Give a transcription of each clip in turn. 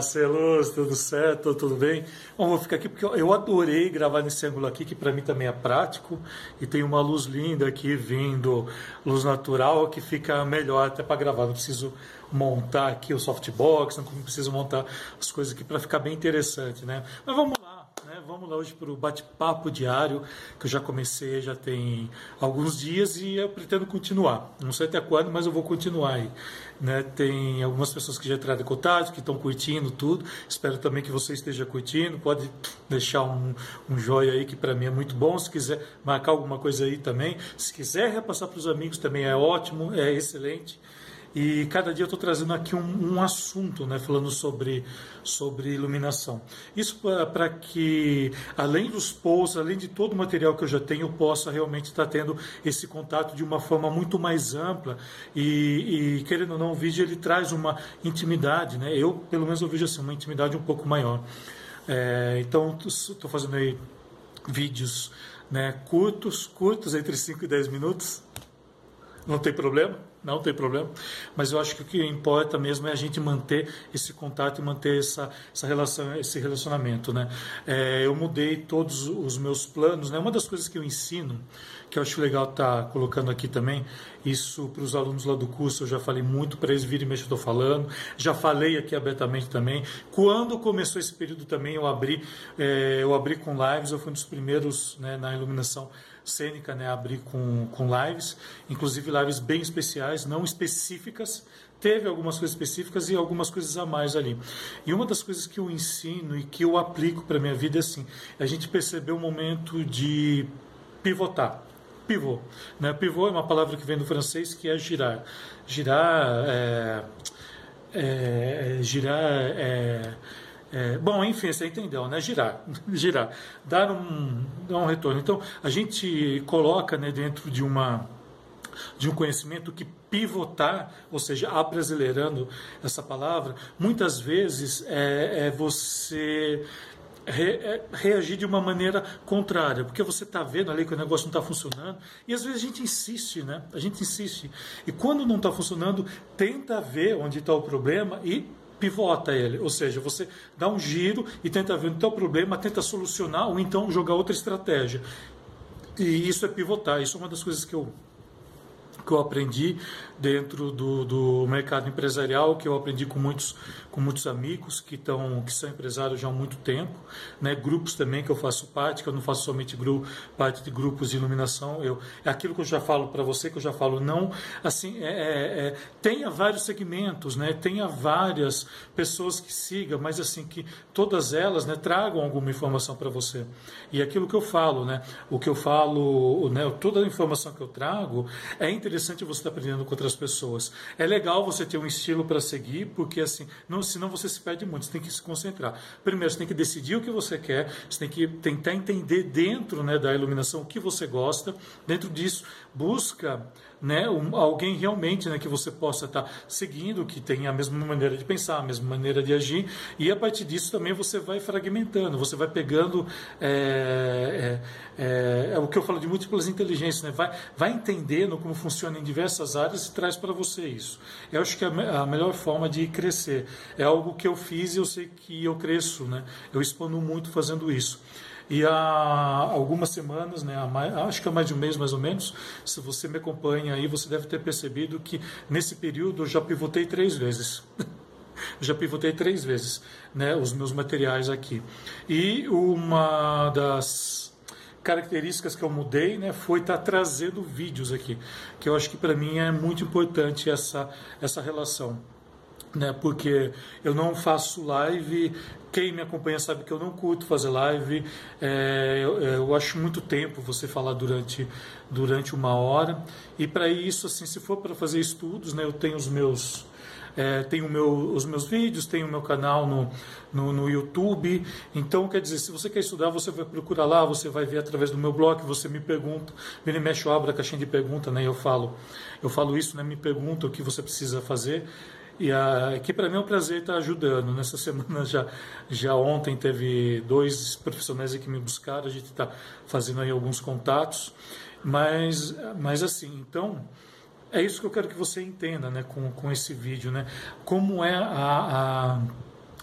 Marcelos, tudo certo? Tudo bem? Bom, vou ficar aqui porque eu adorei gravar nesse ângulo aqui, que para mim também é prático. E tem uma luz linda aqui vindo, luz natural, que fica melhor até para gravar. Não preciso montar aqui o softbox, não preciso montar as coisas aqui para ficar bem interessante, né? Mas vamos Vamos lá hoje para o bate-papo diário, que eu já comecei, já tem alguns dias e eu pretendo continuar. Não sei até quando, mas eu vou continuar aí. Né? Tem algumas pessoas que já entraram em contato, que estão curtindo tudo. Espero também que você esteja curtindo. Pode deixar um, um joia aí, que para mim é muito bom. Se quiser marcar alguma coisa aí também. Se quiser repassar para os amigos também é ótimo, é excelente. E cada dia eu estou trazendo aqui um, um, assunto, né, falando sobre, sobre iluminação. Isso para que, além dos posts, além de todo o material que eu já tenho, eu possa realmente estar tá tendo esse contato de uma forma muito mais ampla. E, e, querendo ou não, o vídeo ele traz uma intimidade, né? Eu, pelo menos, eu vejo assim, uma intimidade um pouco maior. É, então, estou fazendo aí vídeos né, curtos, curtos, entre 5 e 10 minutos. Não tem problema não tem problema. Mas eu acho que o que importa mesmo é a gente manter esse contato e manter essa, essa relação, esse relacionamento. Né? É, eu mudei todos os meus planos. Né? Uma das coisas que eu ensino, que eu acho legal estar tá colocando aqui também, isso para os alunos lá do curso, eu já falei muito para eles, virem e estou falando, já falei aqui abertamente também. Quando começou esse período também, eu abri, é, eu abri com lives, eu fui um dos primeiros né, na iluminação cênica, né, abrir com, com lives, inclusive lives bem especiais, não específicas, teve algumas coisas específicas e algumas coisas a mais ali. E uma das coisas que eu ensino e que eu aplico para minha vida é assim, a gente percebeu o momento de pivotar. Pivô. Né? Pivô é uma palavra que vem do francês que é girar. Girar é, é girar é, é, bom, enfim, você entendeu, né? Girar, girar, dar um, dar um retorno. Então, a gente coloca né, dentro de uma de um conhecimento que pivotar, ou seja, abrasileirando essa palavra, muitas vezes é, é você re, é, reagir de uma maneira contrária, porque você está vendo ali que o negócio não está funcionando e às vezes a gente insiste, né? A gente insiste e quando não está funcionando, tenta ver onde está o problema e pivota ele, ou seja, você dá um giro e tenta ver o teu problema, tenta solucionar ou então jogar outra estratégia. E isso é pivotar, isso é uma das coisas que eu que eu aprendi dentro do, do mercado empresarial, que eu aprendi com muitos, com muitos amigos que, estão, que são empresários já há muito tempo, né? grupos também que eu faço parte, que eu não faço somente grupo, parte de grupos de iluminação, eu, é aquilo que eu já falo para você, que eu já falo, não, assim, é, é, é, tenha vários segmentos, né? tenha várias pessoas que sigam, mas assim, que todas elas né, tragam alguma informação para você. E aquilo que eu falo, né? o que eu falo, né, toda a informação que eu trago, é interessante você estar aprendendo com outras outras pessoas. É legal você ter um estilo para seguir, porque assim, não, senão você se perde muito, você tem que se concentrar. Primeiro, você tem que decidir o que você quer, você tem que tentar entender dentro né, da iluminação o que você gosta, dentro disso, busca né, um, alguém realmente né, que você possa estar tá seguindo, que tenha a mesma maneira de pensar, a mesma maneira de agir, e a partir disso também você vai fragmentando, você vai pegando é, é, é, é o que eu falo de múltiplas inteligências, né, vai, vai entendendo como funciona em diversas áreas e traz para você isso. Eu acho que é a melhor forma de crescer é algo que eu fiz e eu sei que eu cresço, né, eu expando muito fazendo isso. E há algumas semanas, né, acho que há mais de um mês mais ou menos, se você me acompanha aí, você deve ter percebido que nesse período eu já pivotei três vezes. já pivotei três vezes né, os meus materiais aqui. E uma das características que eu mudei né, foi estar tá trazendo vídeos aqui, que eu acho que para mim é muito importante essa, essa relação né? Porque eu não faço live. Quem me acompanha sabe que eu não curto fazer live. É, eu, eu, acho muito tempo você falar durante, durante uma hora. E para isso, assim, se for para fazer estudos, né? Eu tenho os meus é, tenho meu, os meus vídeos, tenho o meu canal no, no, no, YouTube. Então, quer dizer, se você quer estudar, você vai procurar lá, você vai ver através do meu blog, você me pergunta, vem e mexe, eu abro a caixinha de pergunta, né? Eu falo, eu falo isso, né? Me pergunta o que você precisa fazer. E a, que para mim é um prazer estar ajudando. Nessa semana já, já ontem teve dois profissionais que me buscaram, a gente está fazendo aí alguns contatos. Mas, mas assim, então é isso que eu quero que você entenda né, com, com esse vídeo. Né? Como é a, a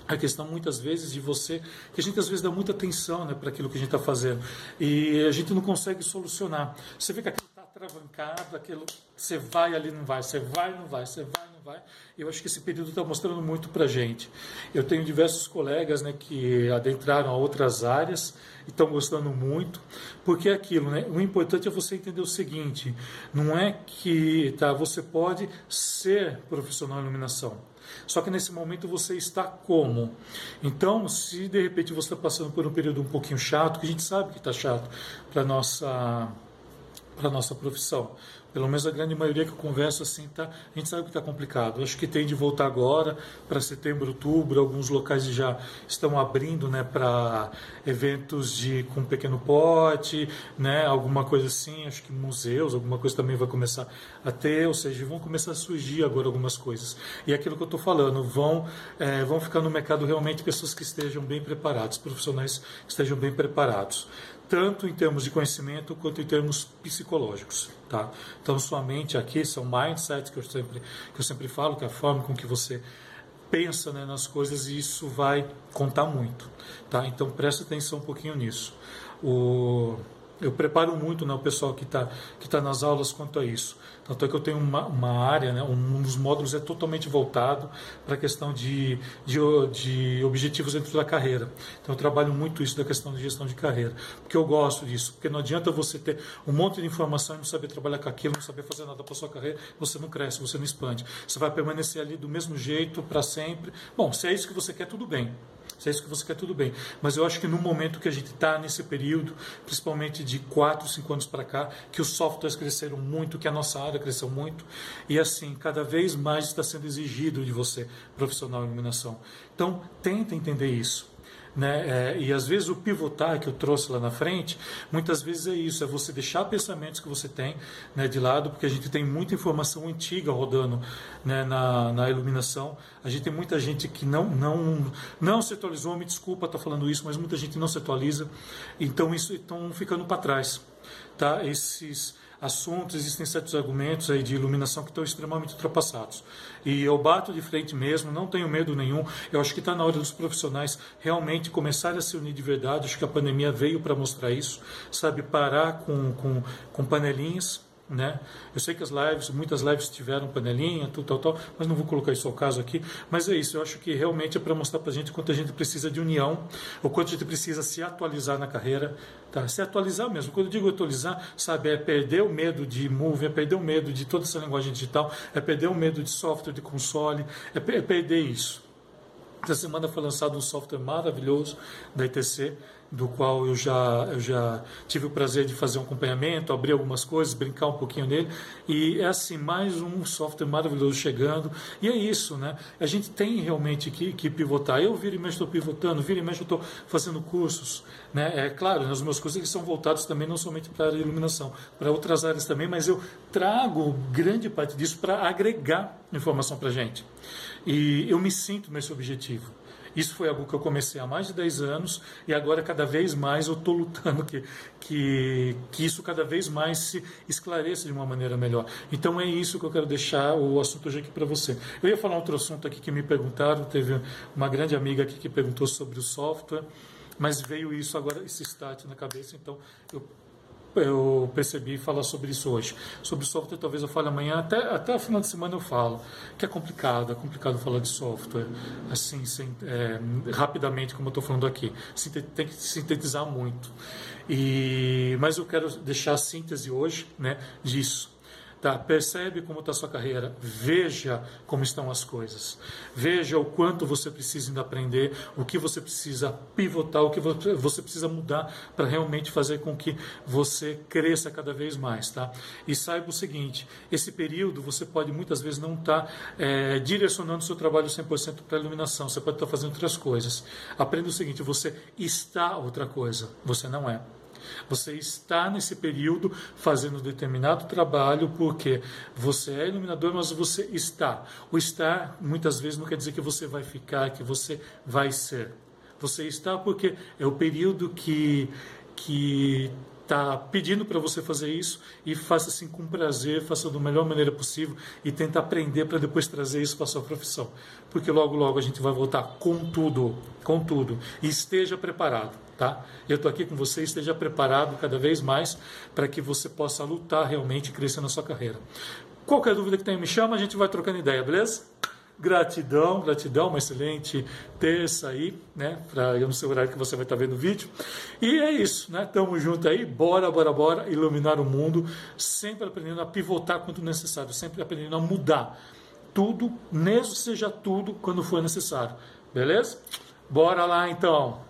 a questão muitas vezes de você, que a gente às vezes dá muita atenção né, para aquilo que a gente está fazendo e a gente não consegue solucionar. Você vê que aquilo está travancado, aquilo, você vai ali, não vai, você vai, não vai, você vai, não vai. Eu acho que esse período está mostrando muito para gente. Eu tenho diversos colegas né, que adentraram a outras áreas e estão gostando muito, porque é aquilo, né? O importante é você entender o seguinte: não é que tá, você pode ser profissional em iluminação só que nesse momento você está como? Então, se de repente você está passando por um período um pouquinho chato, que a gente sabe que está chato para nossa para nossa profissão, pelo menos a grande maioria que eu converso assim, tá, a gente sabe que está complicado. acho que tem de voltar agora para setembro, outubro. Alguns locais já estão abrindo, né, para eventos de com pequeno pote, né, alguma coisa assim. Acho que museus, alguma coisa também vai começar a ter. Ou seja, vão começar a surgir agora algumas coisas. E é aquilo que eu estou falando, vão é, vão ficar no mercado realmente pessoas que estejam bem preparados, profissionais que estejam bem preparados tanto em termos de conhecimento quanto em termos psicológicos, tá? Então sua mente aqui são mindsets que eu sempre que eu sempre falo, que é a forma com que você pensa né, nas coisas e isso vai contar muito, tá? Então preste atenção um pouquinho nisso. O eu preparo muito né, o pessoal que está que tá nas aulas quanto a isso. Tanto é que eu tenho uma, uma área, né, um dos módulos é totalmente voltado para a questão de, de, de, objetivos dentro da carreira. Então eu trabalho muito isso da questão de gestão de carreira, porque eu gosto disso. Porque não adianta você ter um monte de informação e não saber trabalhar com aquilo, não saber fazer nada para sua carreira, você não cresce, você não expande. Você vai permanecer ali do mesmo jeito para sempre. Bom, se é isso que você quer, tudo bem. Se é isso que você quer, tudo bem. Mas eu acho que no momento que a gente está nesse período, principalmente de 4, 5 anos para cá, que os softwares cresceram muito, que a nossa área cresceu muito, e assim, cada vez mais está sendo exigido de você, profissional em iluminação. Então, tenta entender isso. Né? É, e às vezes o pivotar que eu trouxe lá na frente, muitas vezes é isso, é você deixar pensamentos que você tem né, de lado, porque a gente tem muita informação antiga rodando né, na, na iluminação. A gente tem muita gente que não, não, não se atualizou, me desculpa estar falando isso, mas muita gente não se atualiza, então isso estão ficando para trás. Tá? Esses assuntos, existem certos argumentos aí de iluminação que estão extremamente ultrapassados. E eu bato de frente mesmo, não tenho medo nenhum. Eu acho que está na hora dos profissionais realmente começarem a se unir de verdade. Acho que a pandemia veio para mostrar isso, sabe? Parar com, com, com panelinhas né? Eu sei que as lives, muitas lives tiveram panelinha, tudo, tal, tal, mas não vou colocar isso ao caso aqui. Mas é isso, eu acho que realmente é para mostrar para a gente quanto a gente precisa de união, o quanto a gente precisa se atualizar na carreira, tá? se atualizar mesmo. Quando eu digo atualizar, sabe, é perder o medo de move, é perder o medo de toda essa linguagem digital, é perder o medo de software, de console, é, é perder isso. Essa semana foi lançado um software maravilhoso da ITC, do qual eu já, eu já tive o prazer de fazer um acompanhamento, abrir algumas coisas, brincar um pouquinho nele. E é assim, mais um software maravilhoso chegando. E é isso, né? A gente tem realmente que, que pivotar. Eu vira e mexe estou pivotando, vira e mexe estou fazendo cursos. Né? É claro, os meus cursos eles são voltados também não somente para a iluminação, para outras áreas também, mas eu trago grande parte disso para agregar informação para a gente. E eu me sinto nesse objetivo. Isso foi algo que eu comecei há mais de 10 anos e agora cada vez mais eu estou lutando que, que, que isso cada vez mais se esclareça de uma maneira melhor. Então é isso que eu quero deixar o assunto hoje aqui para você. Eu ia falar outro assunto aqui que me perguntaram, teve uma grande amiga aqui que perguntou sobre o software, mas veio isso agora, esse start na cabeça, então eu eu percebi falar sobre isso hoje. Sobre software, talvez eu fale amanhã, até, até o final de semana eu falo, que é complicado, é complicado falar de software, assim, sem, é, rapidamente, como eu estou falando aqui. Tem que sintetizar muito. E, mas eu quero deixar a síntese hoje né, disso. Tá? Percebe como está a sua carreira, veja como estão as coisas, veja o quanto você precisa ainda aprender, o que você precisa pivotar, o que você precisa mudar para realmente fazer com que você cresça cada vez mais. Tá? E saiba o seguinte: esse período você pode muitas vezes não estar tá, é, direcionando seu trabalho 100% para a iluminação, você pode estar tá fazendo outras coisas. Aprenda o seguinte: você está outra coisa, você não é. Você está nesse período fazendo determinado trabalho porque você é iluminador, mas você está. O estar muitas vezes não quer dizer que você vai ficar, que você vai ser. Você está porque é o período que que tá pedindo para você fazer isso e faça assim com prazer, faça da melhor maneira possível e tenta aprender para depois trazer isso para sua profissão. Porque logo, logo a gente vai voltar com tudo, com tudo. E esteja preparado, tá? Eu estou aqui com você, esteja preparado cada vez mais para que você possa lutar realmente e crescer na sua carreira. Qualquer dúvida que tenha, me chama, a gente vai trocando ideia, beleza? Gratidão, gratidão, uma excelente terça aí, né? Para eu não sei o horário que você vai estar vendo o vídeo. E é isso, né? Tamo junto aí, bora, bora, bora iluminar o mundo, sempre aprendendo a pivotar quando necessário, sempre aprendendo a mudar tudo, mesmo seja tudo quando for necessário. Beleza? Bora lá então.